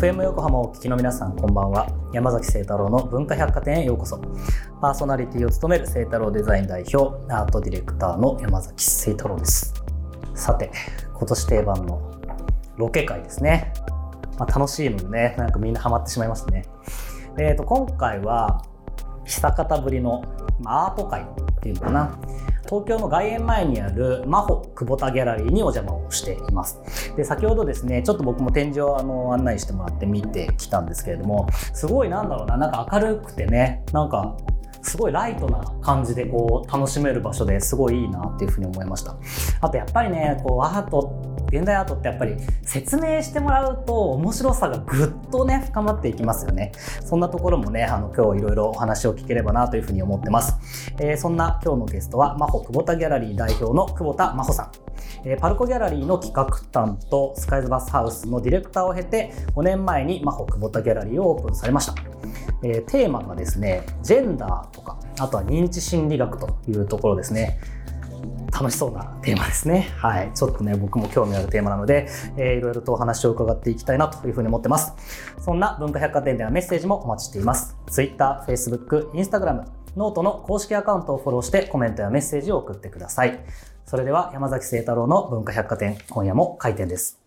FM 横浜をお聞きの皆さんこんばんは。山崎聖太郎の文化百貨店へようこそ。パーソナリティを務める聖太郎デザイン代表アートディレクターの山崎聖太郎です。さて今年定番のロケ会ですね、まあ、楽しいのでね。なんかみんなハマってしまいましたね。えー、と今回は久方ぶりのアート会っていうのかな。東京の外苑前にあるマホ久保田ギャラリーにお邪魔をしています。で先ほどですねちょっと僕も展示をあの案内してもらって見てきたんですけれどもすごいなんだろうななんか明るくてねなんかすごいライトな感じでこう楽しめる場所ですごいいいなっていうふうに思いました。あとやっぱりねこうアート現代アートってやっぱり説明してもらうと面白さがぐっとね深まっていきますよね。そんなところもねあの今日いろいろお話を聞ければなというふうに思ってます、えー、そんな今日のゲストは真帆久保田ギャラリー代表の久保田真帆さん。えパルコギャラリーの企画担と SCAI THE BATHHOUSE のディレクターを経て5年前に MAHO KUBOTA GALLERY をオープンされました、えー、テーマがですねジェンダーとかあとは認知心理学というところですね。楽しそうなテーマですね。はい。ちょっとね、僕も興味あるテーマなので、えー、いろいろとお話を伺っていきたいなというふうに思ってます。そんな文化百貨店ではメッセージもお待ちしています。Twitter、Facebook、Instagram、 note の公式アカウントをフォローしてコメントやメッセージを送ってください。それでは山崎聖太郎の文化百貨店、今夜も開店です。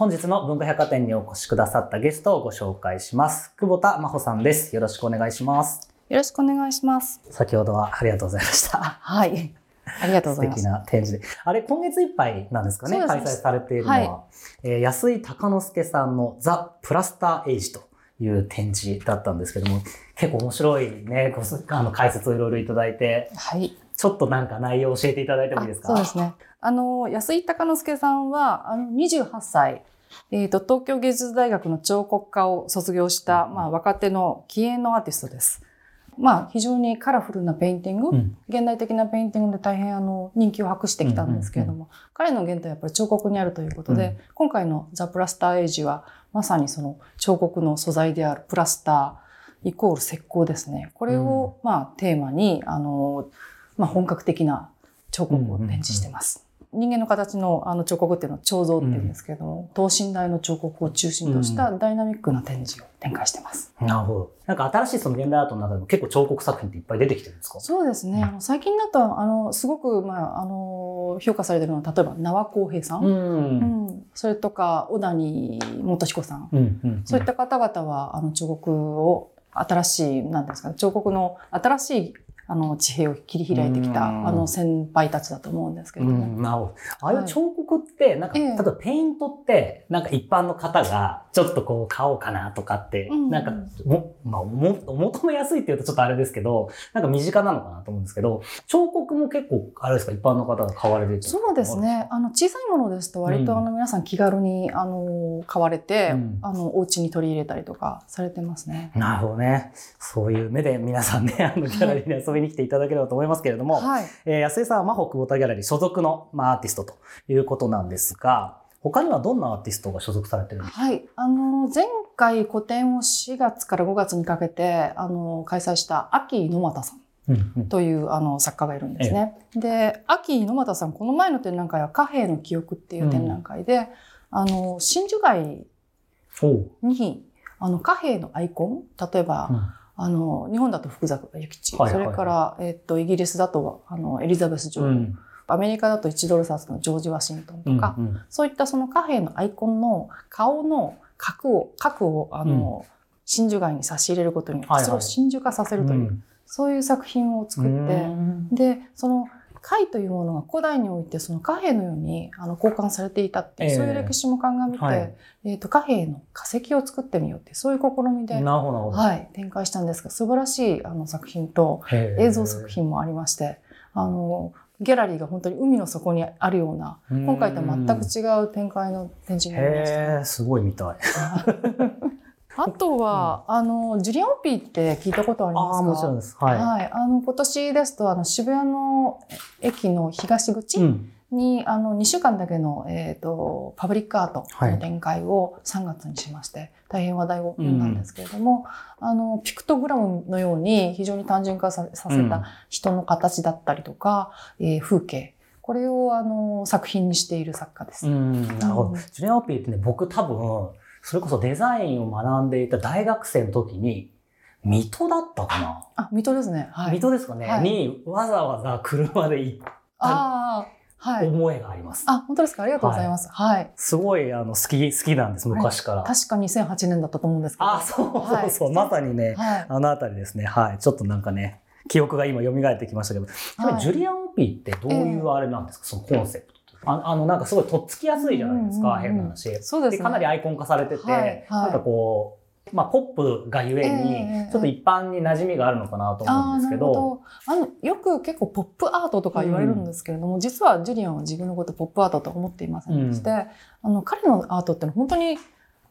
本日の文化百貨店にお越しくださったゲストをご紹介します。久保田真帆さんです。よろしくお願いします。よろしくお願いします。先ほどはありがとうございました。はい。ありがとうございます。素敵な展示で。あれ、今月いっぱいなんですかね、開催されているのは。はい、えー、安井鷹之介さんの The Plaster Age という展示だったんですけども、結構面白いね、ごあの解説をいろいろいただいて、はい。ちょっとなんか内容を教えていただいてもいいですか？そうですね。あの、安井鷹之介さんは、あの、28歳。えっ、ー、と、東京芸術大学の彫刻科を卒業した、まあ、若手の気鋭のアーティストです。まあ、非常にカラフルなペインティング、うん、現代的なペインティングで大変あの人気を博してきたんですけれども、うんうんうん、彼の原点はやっぱり彫刻にあるということで、うん、今回のザ・プラスターエイジは、まさにその彫刻の素材であるプラスターイコール石膏ですね。これを、まあ、テーマに、あの、まあ、本格的な彫刻を展示してます。人間の形のあの彫刻っていうのは彫像っていうんですけども、うん、等身大の彫刻を中心としたダイナミックな展示を展開してます。うん、なるほど。なんか新しいその現代アートの中でも結構彫刻作品っていっぱい出てきてるんですか？そうですね。あの最近だと、あの、すごく、まあ、あの、評価されてるのは、例えば、縄公平さん。うん、うん、それとか、小谷元彦さん。うんうんうん、そういった方々は、あの、彫刻を新しい、なんですか、彫刻の新しいあの地平を切り開いてきたあの先輩たちだと思うんですけども。なるほど。ああいう彫刻って、なんか、例えばペイントって、なんか一般の方がちょっとこう買おうかなとかって、なんかも、まあ、も、求めやすいって言うとちょっとあれですけど、なんか身近なのかなと思うんですけど、彫刻も結構、あれですか、一般の方が買われるそうですね。あの、小さいものですと割とあの皆さん気軽に、あの、買われて、うん、あの、お家に取り入れたりとかされてますね。なるほどね。そういう目で皆さんね、あの、ギャラリーに遊びに来ていただければと思いますけれども、はい、えー、安井さんは真帆久保田ギャラリー所属の、まあ、アーティストということなんですが、他にはどんなアーティストが所属されてるんですか？はい。あの、前回個展を4月から5月にかけて、あの、開催した秋野又さん。という、あの作家がいるんですね。ええ、で、秋野又さん、この前の展覧会は貨幣の記憶っていう展覧会で、うん、あの、真珠街に、あの、貨幣のアイコン、例えば、うんあの、日本だと福坂諭吉、はいはいはい、それから、えっと、イギリスだと、あの、エリザベス女王、うん、アメリカだと1ドル札のジョージ・ワシントンとか、うんうん、そういったその貨幣のアイコンの顔の角を、角を、あの、うん、真珠街に差し入れることによって、それを真珠化させるという、はいはい、そういう作品を作って、で、その、貝というものが古代においてその貨幣のようにあの交換されていたっていう、えー、そういう歴史も鑑みて、はい、えー、と貨幣の化石を作ってみようってそういう試みで、はい、展開したんですが素晴らしいあの作品と映像作品もありましてあのギャラリーが本当に海の底にあるような今回とは全く違う展開の展示になりました、すごい見たい。あとは、うん、あの、ジュリアンオピーって聞いたことありますか？あもちろんです。はい。はい。あの、今年ですと、あの、渋谷の駅の東口にあの2週間だけの、えーと、パブリックアートの展開を3月にしまして、はい、大変話題を呼んだんですけれども、うん、あのピクトグラムのように非常に単純化させた人の形だったりとか、うん、えー、風景これをあの作品にしている作家です。うん、なるほど。ジュリアン・オピーってね、僕多分、それこそデザインを学んでいた大学生の時に、水戸だったかな？あ、水戸ですね。はい、水戸ですかね、はい、にわざわざ車で行った思いがあります。あ、本当ですか？ありがとうございます。はい。はい、すごい、あの、好き、好きなんです、昔から。確か2008年だったと思うんですけど。あ、そうそうそう。まさにね、あのあたりですね。はい。ちょっとなんかね、記憶が今蘇ってきましたけど、はい、ジュリアン・オピーってどういうあれなんですか、えー、そのコンセプト。ああの、なんかすごいとっつきやすいじゃないですか、変な話。そうですね。かなりアイコン化されてて、はい、なんかこう、まあ、ポップがゆえに、ちょっと一般に馴染みがあるのかなと思うんですけど。あの、よく結構ポップアートとか言われるんですけれども、うん、実はジュリアンは自分のことポップアートと思っていませんでして、うん、あの、彼のアートってのは本当に、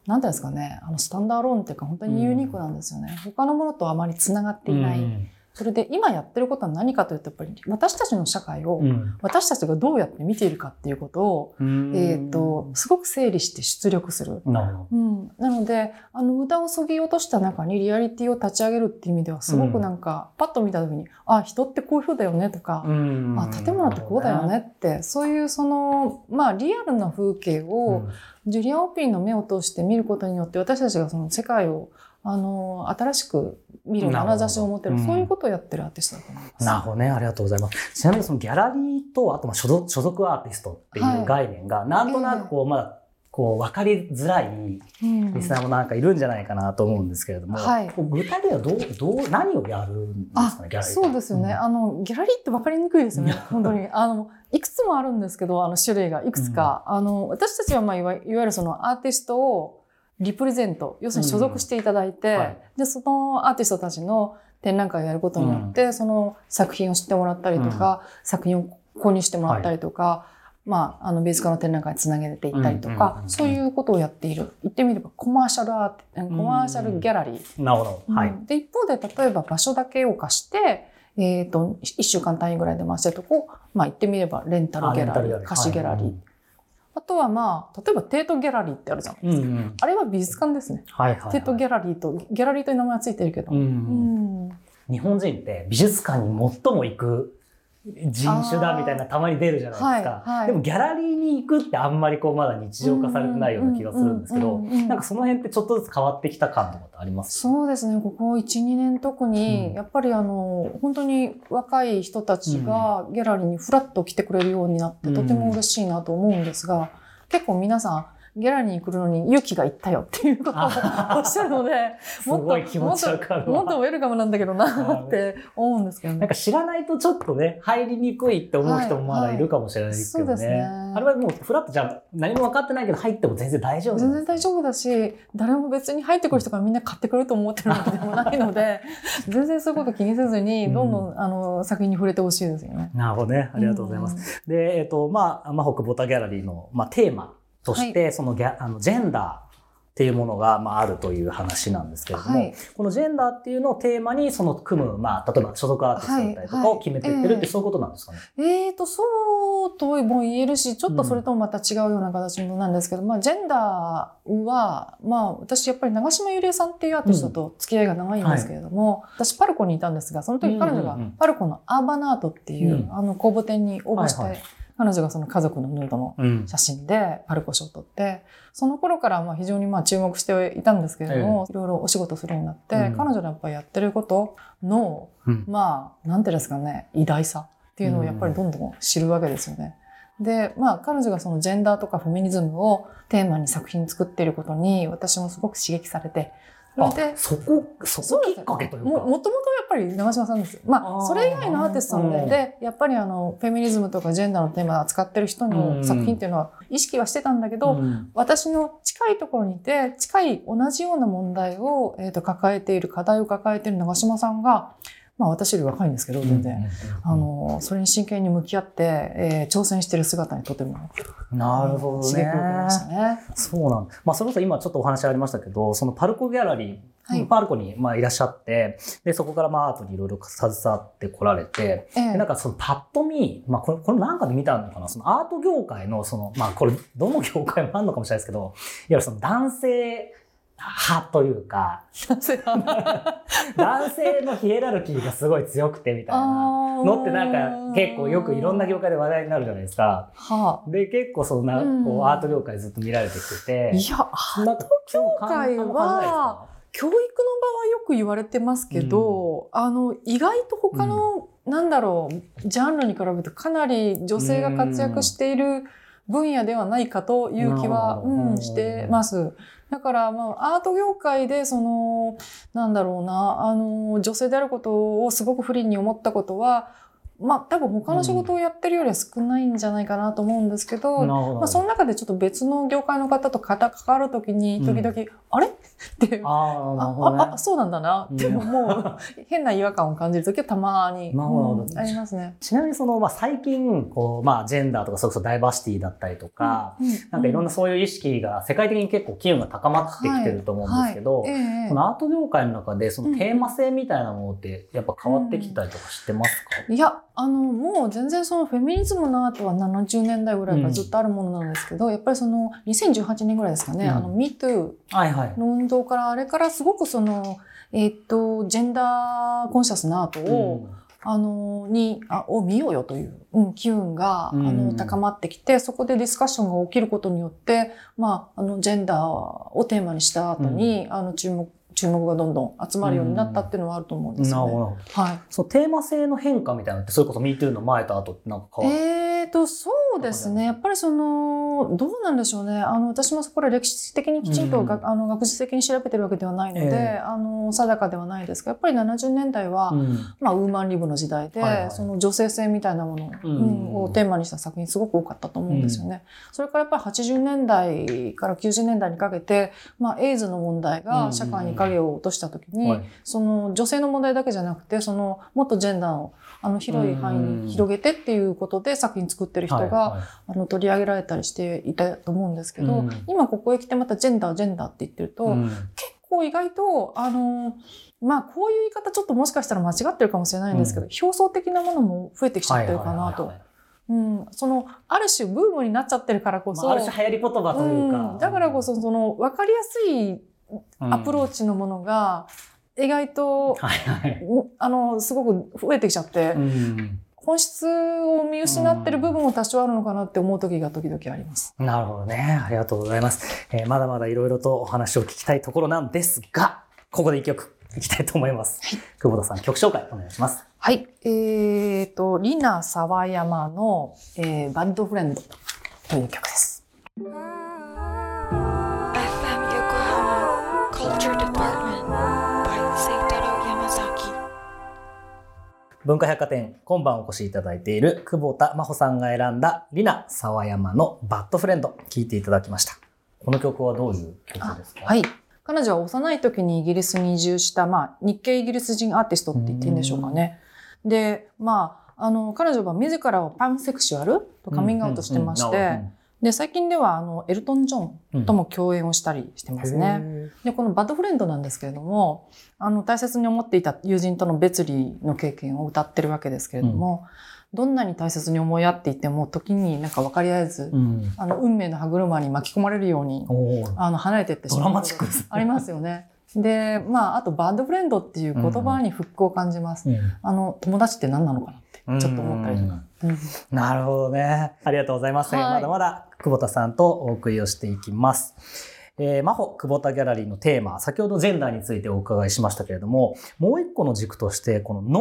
なんていうんですかね、あの、スタンダーローンっていうか本当にユニークなんですよね。うん、他のものとあまり繋がっていない。それで今やってることは何かというとやっぱり私たちの社会を私たちがどうやって見ているかっていうことを、うん、えっ、とすごく整理して出力する。なうん、なのであの無駄をそぎ落とした中にリアリティを立ち上げるっていう意味ではすごくなんか、パッと見た時にあ人ってこういうふうだよねとか、あ建物ってこうだよねって、そういうそのまあリアルな風景を、ジュリアン・オピンの目を通して見ることによって私たちがその世界をあの新しく見る眼差しを持ってる、うん、そういうことをやってるアーティストだと思います。なるほどね。ありがとうございます。ちなみにそのギャラリーと、あとまあ所属所属アーティストっていう概念が、なんとなくこう、まあ、こう分かりづらいリスナーもなんかいるんじゃないかなと思うんですけれども、はい、具体的にはどうどう何をやるんですかねギャラリーそうですよね、うん、あのギャラリーって分かりにくいですよね。本当に。あのいくつもあるんですけどあの種類がいくつか、うん、あの私たちはまあいわいわゆるそのアーティストをリプレゼント、要するに所属していただいて、うんはい、で、そのアーティストたちの展覧会をやることによって、うん、その作品を知ってもらったりとか、うん、作品を購入してもらったりとか、はい、まあ、あの、美術家の展覧会につなげていったりとか、そういうことをやっている。言ってみれば、コマーシャルアート、コマーシャルギャラリー。なるほど。はい。で、一方で、例えば場所だけを貸して、えっ、ー、と、一週間単位ぐらいで回してるとこ、まあ言ってみれば、レンタルギャラリー、貸しギャラリー。あとはまあ、例えばテートギャラリーってあるじゃないですか。うんうん、あれは美術館ですね。はいはい、はい、テートギャラリーと、ギャラリーという名前はついてるけど。うん、うん、日本人って美術館に最も行く人種だみたいなたまに出るじゃないですか、はいはい、でもギャラリーに行くってあんまりこうまだ日常化されてないような気がするんですけど、なんかその辺ってちょっとずつ変わってきた感とかってあります？そうですね、ここ1、2年特に、やっぱりあの、本当に若い人たちがギャラリーにフラッと来てくれるようになって、とても嬉しいなと思うんですが、結構皆さん、ギャラリーに来るのに勇気がいったよっていうことをおっしゃるので、もっと、もっと、もっとウェルカムなんだけどなって思うんですけどね。なんか知らないとちょっとね、入りにくいって思う人もまだいるかもしれないですけどね。はいはい、そうですね。あれはもうフラットじゃ何も分かってないけど入っても全然大丈夫全然大丈夫だし、誰も別に入ってくる人がみんな買ってくれると思ってるわけ でもないので、全然そういうこと気にせずに、どんどん、うん、あの作品に触れてほしいですよね。なるほどね。ありがとうございます。うん、で、えっ、ー、と、まあ、まあ、北ボタギャラリーの、まあ、テーマとして、そのギャあのジェンダーっていうものが、まあ、あるという話なんですけれども、はい、このジェンダーっていうのをテーマに、その組む、まあ、例えば所属アーティストだったりとかを決めていってるって、そういうことなんですかね？えー、えー、と、そうとも言えるし、ちょっとそれともまた違うような形なんですけど、うん、まあ、ジェンダーは、まあ、私やっぱり長島ゆりえさんっていうアーティストと付き合いが長いんですけれども、うんはい、私パルコにいたんですが、その時彼女がパルコのアーバナートっていう、うん、あの公募展に応募して、はいはい彼女がその家族のヌードの写真でパルコ賞を取って、その頃からまあ非常にまあ注目していたんですけれども、いろいろお仕事するようになって、彼女のやっぱりやってることの、まあ、なんていうんですかね、偉大さっていうのをやっぱりどんどん知るわけですよね。で、まあ彼女がそのジェンダーとかフェミニズムをテーマに作品作っていることに私もすごく刺激されて、で、そこ、そこきっかけというか。ももともとやっぱり長島さんです。まあ、それ以外のアーティストなので、で、やっぱりあの、フェミニズムとかジェンダーのテーマを扱ってる人の作品っていうのは意識はしてたんだけど、うん、私の近いところにいて、近い同じような問題を、えと、抱えている、課題を抱えている長島さんが、まあ私より若いんですけど、全然。あの、それに真剣に向き合って、えー、挑戦してる姿にとても、なるほどね。刺激を受けましたね。そうなんまあそれこそ今ちょっとお話ありましたけど、そのパルコギャラリーはい、パルコにまあいらっしゃって、で、そこからまあアートにいろいろ携わってこられて、ええ、なんかそのパッと見、まあこれ、これなんかで見たのかな、そのアート業界のその、まあこれ、どの業界もあるのかもしれないですけど、いわゆるその男性派というか、男性のヒエラルキーがすごい強くてみたいな。のってなんか結構よくいろんな業界で話題になるじゃないですか。はあ、で、結構そんな、こうアート業界ずっと見られてきて。いや、アート業界は、教育の場はよく言われてますけど、うん、あの、意外と他の、うん、なんだろう、ジャンルに比べるとかなり女性が活躍している分野ではないかという気は、うん、してます。だから、まあ、アート業界で、その、なんだろうな、あの、女性であることをすごく不倫に思ったことは、まあ多分他の仕事をやってるよりは少ないんじゃないかなと思うんですけど、うん、まあその中でちょっと別の業界の方と関わるときに時々、うん、あれ？ってああ、ね、あそうなんだな。って思う変な違和感を感じるときはたまに、うん、ありますね。ちなみにその、まあ、最近こう、まあ、ジェンダーとかそれこそダイバーシティだったりとか、なんかいろんなそういう意識が世界的に結構機運が高まってきてると思うんですけど、はいはい。えそのアート業界の中でそのテーマ性みたいなものってやっぱ変わってきたりとかしてますか、いやあの、もう全然そのフェミニズムのアートは70年代ぐらいからずっとあるものなんですけど、うん、やっぱりその2018年ぐらいですかね、うん、あの MeToo の運動から、あれからすごくその、えっ、と、ジェンダーコンシャスなアートを、うん。あの、に、あ、を見ようよという、うん、機運が、あの、高まってきて、そこでディスカッションが起きることによって、まあ、あの、ジェンダーをテーマにした後に、うん、あの、注目注目がどんどん集まるようになったっていうのはあると思うんですよね。なるほど。はい。そう、テーマ性の変化みたいなのって、それこそ MeToo の前と後ってなんか変わるえーと、そうですね。やっぱりその、どうなんでしょうね。あの、私もこれ歴史的にきちんと、うん、あの学術的に調べてるわけではないので、えー、あの、定かではないですが、やっぱり70年代は、うん、まあ、ウーマンリブの時代で、はいはい、その女性性みたいなもの、うん、をテーマにした作品すごく多かったと思うんですよね。それからやっぱり80年代から90年代にかけて、まあ、エイズの問題が社会に影を落とした時に、はい、その女性の問題だけじゃなくて、そのもっとジェンダーのあの広い範囲に広げてっていうことで作品作ってる人が、はいはい、あの取り上げられたりしていたと思うんですけど、今ここへ来てまたジェンダージェンダーって言ってると、結構意外とあのまあこういう言い方ちょっともしかしたら間違ってるかもしれないんですけど、表層的なものも増えてきちゃってるかなと。うん、そのある種ブームになっちゃってるからこそ、まあ、ある種流行り言葉というか、うん、だからこそその分かりやすいアプローチのものが意外と、はいはい、あの、すごく増えてきちゃって、本質を見失ってる部分も多少あるのかなって思う時が時々あります。なるほどね。ありがとうございます。えー、まだまだいろいろとお話を聞きたいところなんですが、ここで一曲いきたいと思います。はい、久保田さん、曲紹介お願いします。はい。えっ、ー、と、リナ沢山の、えー、バッドフレンドという曲です。文化百貨店今晩お越しいただいている久保田真帆さんが選んだリナ沢山のバッドフレンド聴いていただきました。この曲はどういう曲ですか？はい。彼女は幼い時にイギリスに移住した、まあ、日系イギリス人アーティストって言っていいんでしょうかね。で、まあ、あの、彼女は自らをパンセクシュアルとカミングアウトしてまして、で、最近では、あの、エルトン・ジョンとも共演をしたりしてますね。うん、で、このバッドフレンドなんですけれども、あの、大切に思っていた友人との別離の経験を歌ってるわけですけれども、うん、どんなに大切に思い合っていても、時になんか分かり合えず、うん、あの、運命の歯車に巻き込まれるように、あの、離れていってしまう。ドラマチックありますよね。で、まあ、あと、バッドフレンドっていう言葉に復興を感じます。あの、友達って何なのかなって、ちょっと思ったりとか。なるほどね。ありがとうございます。はい、まだまだ久保田さんとお送りをしていきます。えー、真帆久保田ギャラリーのテーマ、先ほどジェンダーについてお伺いしましたけれども、もう一個の軸として、この脳、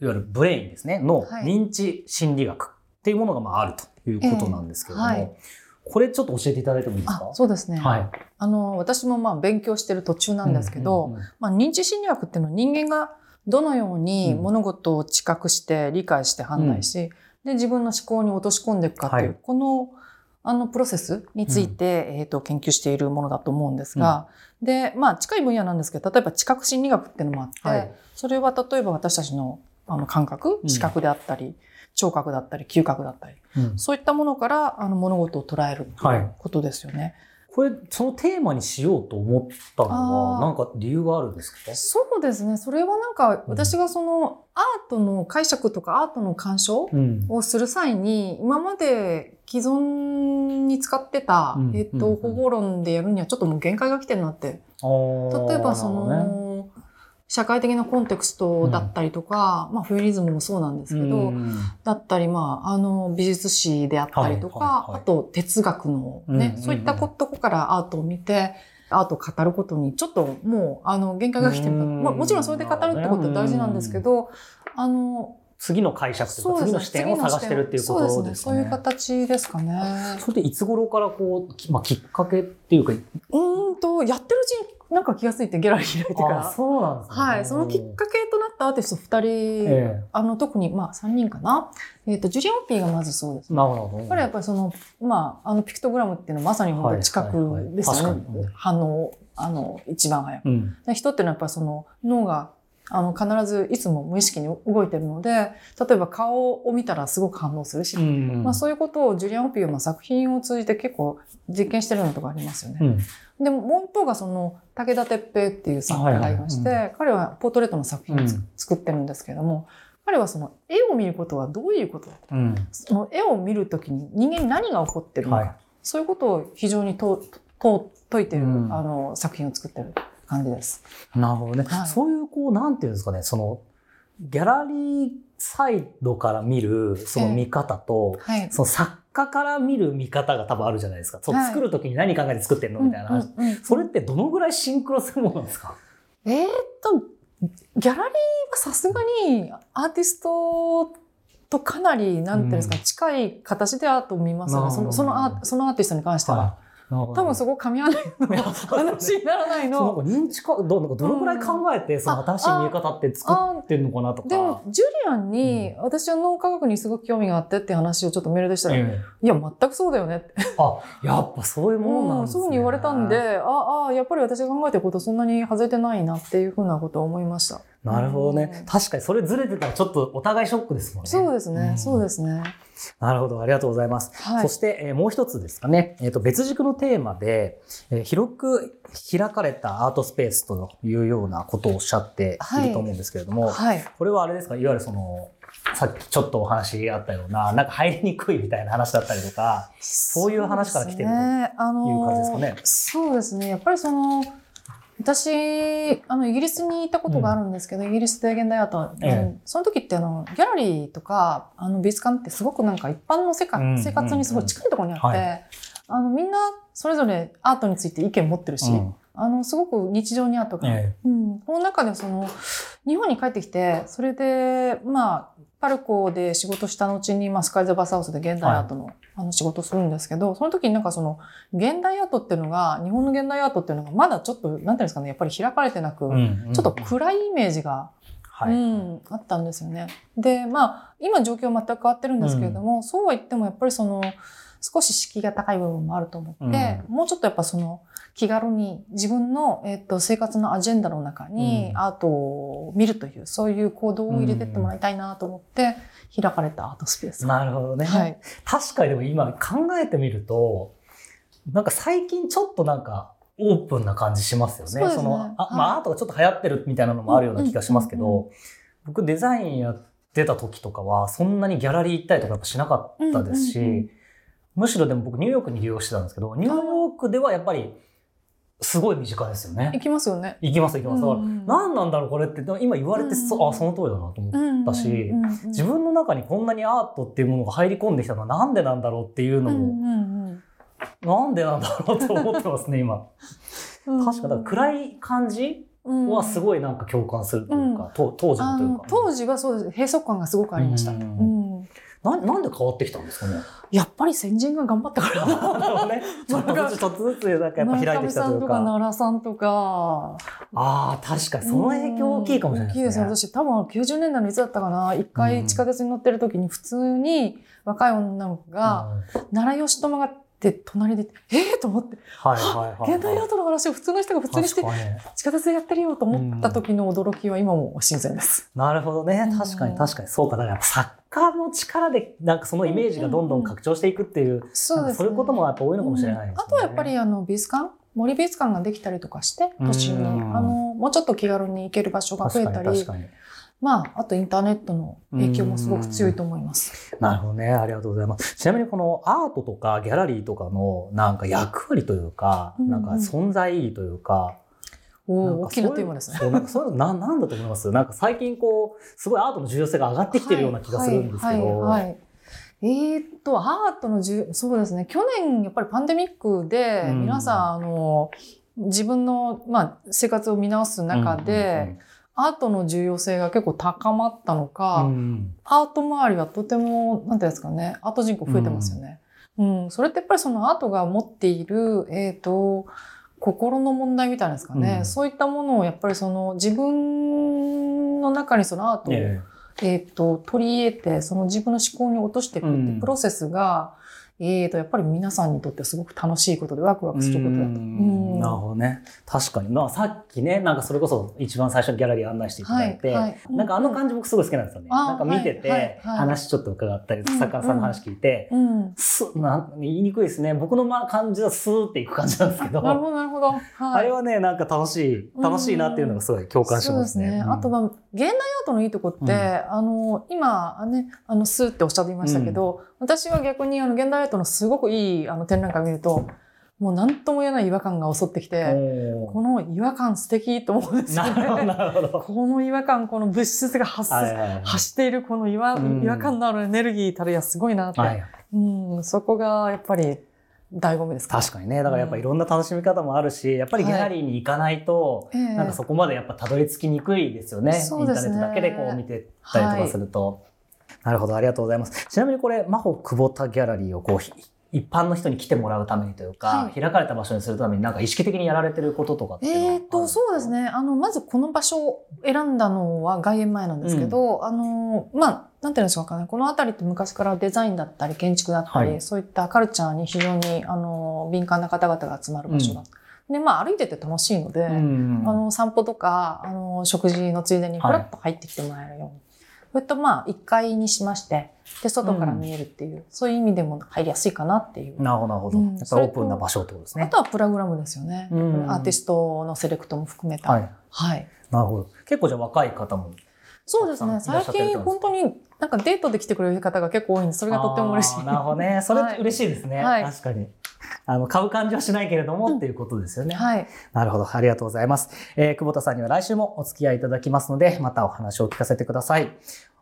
いわゆるブレインですね、脳、はい、認知心理学っていうものがまああるということなんですけれども、えーはい、これちょっと教えていただいてもいいですか？そうですね。はい。あの、私もまあ勉強してる途中なんですけど、うんうんうん、まあ認知心理学っていうのは人間がどのように物事を知覚して理解して判断し、うん、で、自分の思考に落とし込んでいくかっていう、はい、このあのプロセスについて、うん、えっ、と、研究しているものだと思うんですが、うん、で、まあ、近い分野なんですけど、例えば知覚心理学っていうのもあって、はい、それは例えば私たちのあの感覚、視覚であったり、聴覚だったり、嗅覚だったり、そういったものからあの物事を捉えることですよね。はいこれそのテーマにしようと思ったのは何か理由があるんですか？そうですね。それはなんか私がそのアートの解釈とかアートの鑑賞をする際に、今まで既存に使ってた、えっと方法論でやるにはちょっともう限界が来てるなって。例えばその、社会的なコンテクストだったりとか、うん、まあ、フェリズムもそうなんですけど、うん、だったり、まあ、あの、美術史であったりとか、はいはいはい、あと哲学のね、うん、そういったとこからアートを見て、アートを語ることに、ちょっともう、あの、限界が来てる。まあ、もちろんそれで語るってことは大事なんですけど、あの、次の解釈というか、次の視点を探してるっていうことですかね。そういう形ですかね。それでいつ頃からこう、まあ、きっかけっていうか。うんと、やってるうちになんか気がついてギャラリー開いてから。そうなんですね。はい。そのきっかけとなったアーティスト二人、えー、あの、特に、まあ、三人かな。えっ、ー、と、ジュリアン・ピーがまずそうです、ね。なるほど。これやっぱりその、まあ、あの、ピクトグラムっていうのはまさに本当に近くですよね。反応、あの、一番早く。うん、人っていうのはやっぱりその、脳があの、必ずいつも無意識に動いてるので、例えば顔を見たらすごく反応するし、うん。うん、まあそういうことをジュリアン・オピオの作品を通じて結構実験してるようなとこありますよね。うん、でももう一方がその武田鉄平っていう作家がいまして、はいはいうん、彼はポートレートの作品を、うん、作ってるんですけれども、彼はその絵を見ることはどういうことだと、うん、その絵を見るときに人間に何が起こってるのか、はい、そういうことを非常にとと解いてる、あの作品を作ってる。感じです。なるほどね。はい、そういう、こう、なんていうんですかね、その、ギャラリーサイドから見るその見方と、はい、その作家から見る見方が多分あるじゃないですか。そう作る時に何考えて作ってんの？みたいな話、それってどのぐらいシンクロするものなんですか？えー、っと、ギャラリーはさすがにアーティストとかなり、なんていうんですか、うん、近い形でアートを見ますよね。そのそのアそのアーティストに関しては。はい多分そこ噛み合わないの話にならないの。なんか認知かどなんかどのくらい考えて、その新しい見え方って作ってんのかなとか。でもジュリアンに、私は脳科学にすごく興味があってって話をちょっとメールでしたら、いや全くそうだよねって。あやっぱそういうものなんですね、そうに言われたんで、ああやっぱり私が考えてることそんなに外れてないなっていうふうなことを思いました。なるほどね。確かにそれずれてたらちょっとお互いショックですもんね。そうですね。そうですね。なるほど。ありがとうございます。はい、そして、えー、もう一つですかね。えっ、ー、と、別軸のテーマで、えー、広く開かれたアートスペースというようなことをおっしゃっていると思うんですけれども、はい、これはあれですか？いわゆるその、さっきちょっとお話あったような、なんか入りにくいみたいな話だったりとか、そういう話から来てるという感じですかね。そうですね。やっぱりその、私、あの、イギリスに行ったことがあるんですけど、うん、イギリスで現代アート、ええ、その時ってあの、ギャラリーとか、あの、美術館ってすごくなんか一般の世界、うん、生活にすごい近いところにあって、はい、あの、みんなそれぞれアートについて意見持ってるし、うん、あの、すごく日常にアートが、ええ、うん、この中でその、日本に帰ってきて、それで、まあ、パルコで仕事した後に、まあ、スカイズ・バスハウスで現代アートの、はい、あの仕事するんですけど、その時になんかその、現代アートっていうのが、日本の現代アートっていうのが、まだちょっと、なんていうんですかね、やっぱり開かれてなく、うんうん、ちょっと暗いイメージが、はい、うん、あったんですよね。で、まあ、今状況全く変わってるんですけれども、うん、そうは言ってもやっぱりその、少し敷居が高い部分もあると思って、うん、もうちょっとやっぱその、気軽に自分の、えっと、生活のアジェンダの中にアートを見るという、そういう行動を入れてってもらいたいなと思って、開かれたアートスペース。なるほどね。はい、確かにでも今考えてみると、なんか最近ちょっとなんかオープンな感じしますよね。そのあ、まあ、アートがちょっと流行ってるみたいなのもあるような気がしますけど、僕デザインやってた時とかは、そんなにギャラリー行ったりとかやっぱしなかったですし、むしろでも僕ニューヨークに利用してたんですけど、ニューヨークではやっぱりすごい身近ですよね。行きますよね。行きます行きます。だから、何なんだろうこれって、今言われて、そあ、その通りだなと思ったし、自分の中にこんなにアートっていうものが入り込んできたのはなんでなんだろうっていうのも、なんでなんだろうと思ってますね、今。確か、だ暗い感じはすごいなんか共感するというか、当時のというか。当時はそうです。閉塞感がすごくありました。うんななんで変わってきたんですかね？やっぱり先人が頑張ったからな。ね、ちょっとずつなんかやっぱ開いてきたというか。さんとか奈良さんとか。ああ、確かにその影響大きいかもしれないですね。大きいですね。私多分90年代のいつだったかな。一回地下鉄に乗ってる時に普通に若い女の子が、奈良義朝がで、隣で、ええー、と思って、はいはいはい、現代アートの話を普通の人が普通にして、地下鉄でやってるよと思った時の驚きは今も新鮮です。なるほどね。確かに確かに。そうか。だからやっぱ作家の力で、なんかそのイメージがどんどん拡張していくっていう、そういうこともやっぱ多いのかもしれないですね。あとはやっぱりあの美術館森美術館ができたりとかして、都心に、あの、もうちょっと気軽に行ける場所が増えたり、まあ、あとインターネットの影響もすごく強いと思います。なるほどね。ありがとうございます。ちなみにこのアートとかギャラリーとかのなんか役割というか、うん、なんか存在意義というか、お大きなテーマですね。そう、なんかそういうのな、なんだと思います？なんか最近こう、すごいアートの重要性が上がってきてるような気がするんですけど。はい、はいはいえー、っと、アートのじゅ、そうですね。去年、やっぱりパンデミックで、皆さん、あの、自分の、まあ、生活を見直す中で、アートの重要性が結構高まったのか、うん、アート周りはとても、なんていうんですかね、アート人口増えてますよね。うん、うん、それってやっぱりそのアートが持っている、えっ、ー、と、心の問題みたいなんですかね、うん、そういったものをやっぱりその自分の中にそのアートを、えー、えーと取り入れて、その自分の思考に落としていくってプロセスが、えーと、やっぱり皆さんにとってすごく楽しいことでワクワクすることだと。なるほどね。確かに。まあさっきね、なんかそれこそ一番最初にギャラリー案内していただいて、はいはい、なんかあの感じ僕すごい好きなんですよね。なんか見てて、話ちょっと伺ったり、作家さんの話聞いて、うんうん、すな言いにくいですね。僕のま感じはスーっていく感じなんですけど。なるほど、なるほど。はい、あれはね、なんか楽しい、楽しいなっていうのがすごい共感しますね。すね。あとは、現代アートのいいとこって、あの、今、ね、あの、スーっておっしゃっていましたけど、私は逆にあの現代アートのすごくいいあの展覧会を見ると、もう何とも言えない違和感が襲ってきて、この違和感素敵と思うんですよね。なるほど。この違和感、この物質が発,、発しているこの違和,、違和感のあるエネルギーたるやすごいなって、はい、うん、そこがやっぱり醍醐味ですか？確かにね。だからやっぱいろんな楽しみ方もあるし、やっぱりギャラリーに行かないと、はい、なんかそこまでやっぱたどり着きにくいですよね。インターネットだけでこう見てたりとかすると。はいなるほど、ありがとうございます。ちなみにこれ、真帆久保田ギャラリーをこう、一般の人に来てもらうためにというか、はい、開かれた場所にするためになんか意識的にやられてることとかってえっ、と、そうですね。あの、まずこの場所を選んだのは外苑前なんですけど、うん、あの、まあ、なんていうんでしょうかね。この辺りって昔からデザインだったり建築だったり、はい、そういったカルチャーに非常に、あの、敏感な方々が集まる場所だった。うん、で、まあ歩いてて楽しいので、うん、あの、散歩とか、あの、食事のついでにふらっと入ってきてもらえるように。はいそれとまあ1階にしまして、で、外から見えるっていう、うん、そういう意味でも入りやすいかなっていう。なるほど、なるほど。やっぱオープンな場所ってことですね。あとはプログラムですよね。うん、アーティストのセレクトも含めた。はい。はい。なるほど。結構じゃあ若い方もそうですね。最近本当になんかデートで来てくれる方が結構多いんで、それがとっても嬉しい。なるほどね。それ嬉しいですね。はい、確かに。あの、買う感じはしないけれども、うん、っていうことですよね。はい。なるほど。ありがとうございます。えー、久保田さんには来週もお付き合いいただきますので、またお話を聞かせてください。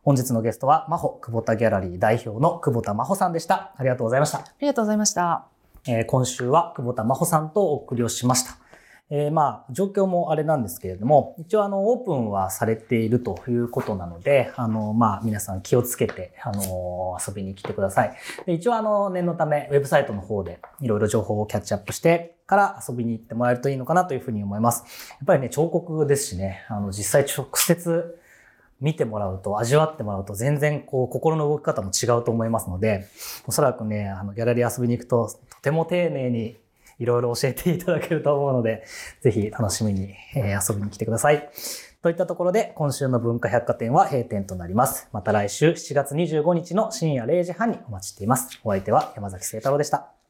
本日のゲストは、真帆久保田ギャラリー代表の久保田真帆さんでした。ありがとうございました。ありがとうございました。えー、今週は久保田真帆さんとお送りをしました。えー、まあ、状況もあれなんですけれども、一応あの、オープンはされているということなので、あの、まあ、皆さん気をつけて、あの、遊びに来てください。で一応あの、念のため、ウェブサイトの方でいろいろ情報をキャッチアップしてから遊びに行ってもらえるといいのかなというふうに思います。やっぱりね、彫刻ですしね、あの、実際直接、見てもらうと、味わってもらうと、全然こう、心の動き方も違うと思いますので、おそらくね、あの、ギャラリー遊びに行くと、とても丁寧にいろいろ教えていただけると思うので、ぜひ楽しみに、え遊びに来てください。といったところで、今週の文化百貨店は閉店となります。また来週7月25日の深夜0時半にお待ちしています。お相手は山崎聖太郎でした。